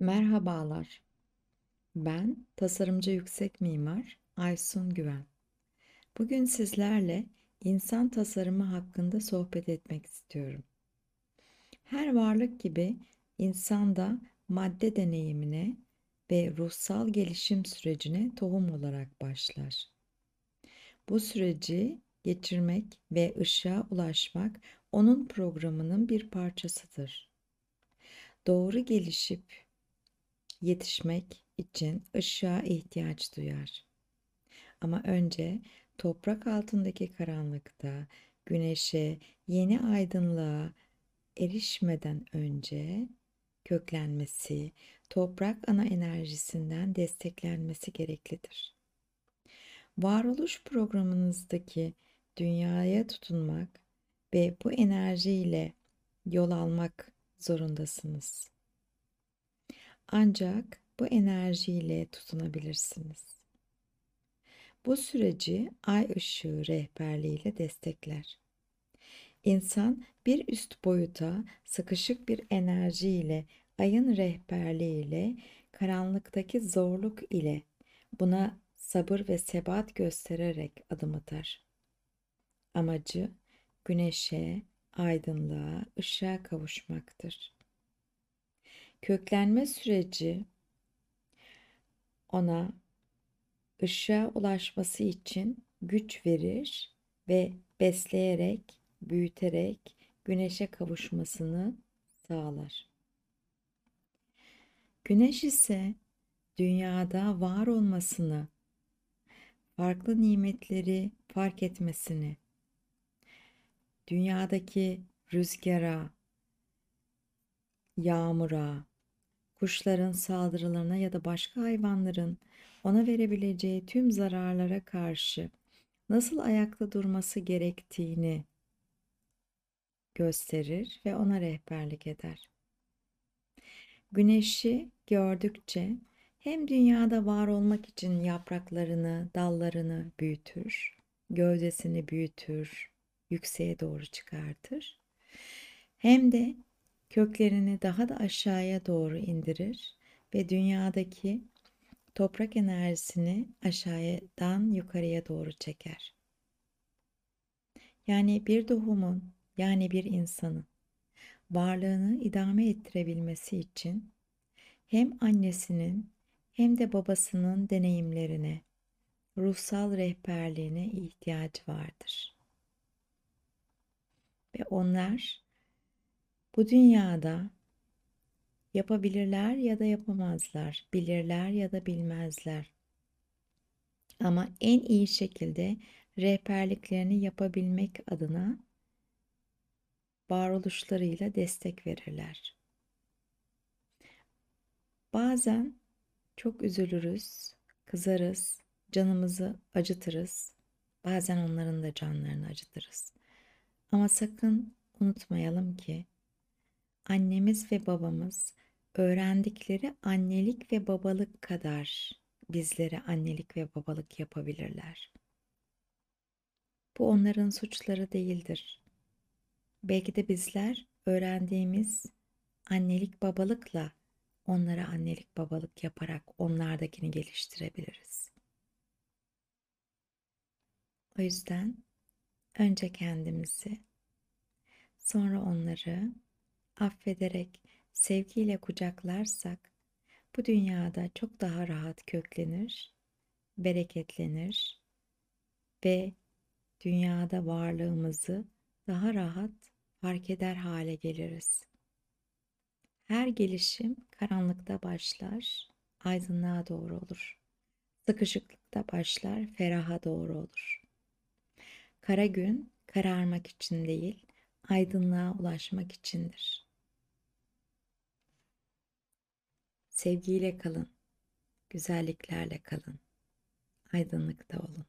Merhabalar. Ben tasarımcı yüksek mimar Aysun Güven. Bugün sizlerle insan tasarımı hakkında sohbet etmek istiyorum. Her varlık gibi insan da madde deneyimine ve ruhsal gelişim sürecine tohum olarak başlar. Bu süreci geçirmek ve ışığa ulaşmak onun programının bir parçasıdır. Doğru gelişip yetişmek için ışığa ihtiyaç duyar. Ama önce toprak altındaki karanlıkta güneşe, yeni aydınlığa erişmeden önce köklenmesi, toprak ana enerjisinden desteklenmesi gereklidir. Varoluş programınızdaki dünyaya tutunmak ve bu enerjiyle yol almak zorundasınız. Ancak bu enerjiyle tutunabilirsiniz. Bu süreci ay ışığı rehberliğiyle destekler. İnsan bir üst boyuta sıkışık bir enerjiyle ayın rehberliğiyle karanlıktaki zorluk ile buna sabır ve sebat göstererek adım atar. Amacı güneşe, aydınlığa, ışığa kavuşmaktır. Köklenme süreci ona ışığa ulaşması için güç verir ve besleyerek, büyüterek güneşe kavuşmasını sağlar. Güneş ise dünyada var olmasını, farklı nimetleri fark etmesini, dünyadaki rüzgara, yağmura, kuşların saldırılarına ya da başka hayvanların ona verebileceği tüm zararlara karşı nasıl ayakta durması gerektiğini gösterir ve ona rehberlik eder. Güneşi gördükçe hem dünyada var olmak için yapraklarını, dallarını büyütür, gövdesini büyütür, yükseğe doğru çıkartır. Hem de köklerini daha da aşağıya doğru indirir ve dünyadaki toprak enerjisini aşağıdan yukarıya doğru çeker. Yani bir tohumun yani bir insanın varlığını idame ettirebilmesi için hem annesinin hem de babasının deneyimlerine, ruhsal rehberliğine ihtiyacı vardır. Ve onlar bu dünyada yapabilirler ya da yapamazlar, bilirler ya da bilmezler. Ama en iyi şekilde rehberliklerini yapabilmek adına varoluşlarıyla destek verirler. Bazen çok üzülürüz, kızarız, canımızı acıtırız. Bazen onların da canlarını acıtırız. Ama sakın unutmayalım ki annemiz ve babamız öğrendikleri annelik ve babalık kadar bizlere annelik ve babalık yapabilirler. Bu onların suçları değildir. Belki de bizler öğrendiğimiz annelik babalıkla onlara annelik babalık yaparak onlardakini geliştirebiliriz. O yüzden önce kendimizi, sonra onları affederek sevgiyle kucaklarsak bu dünyada çok daha rahat köklenir, bereketlenir ve dünyada varlığımızı daha rahat fark eder hale geliriz. Her gelişim karanlıkta başlar, aydınlığa doğru olur. Sıkışıklıkta başlar, feraha doğru olur. Kara gün kararmak için değil, aydınlığa ulaşmak içindir. Sevgiyle kalın, güzelliklerle kalın, aydınlıkta olun.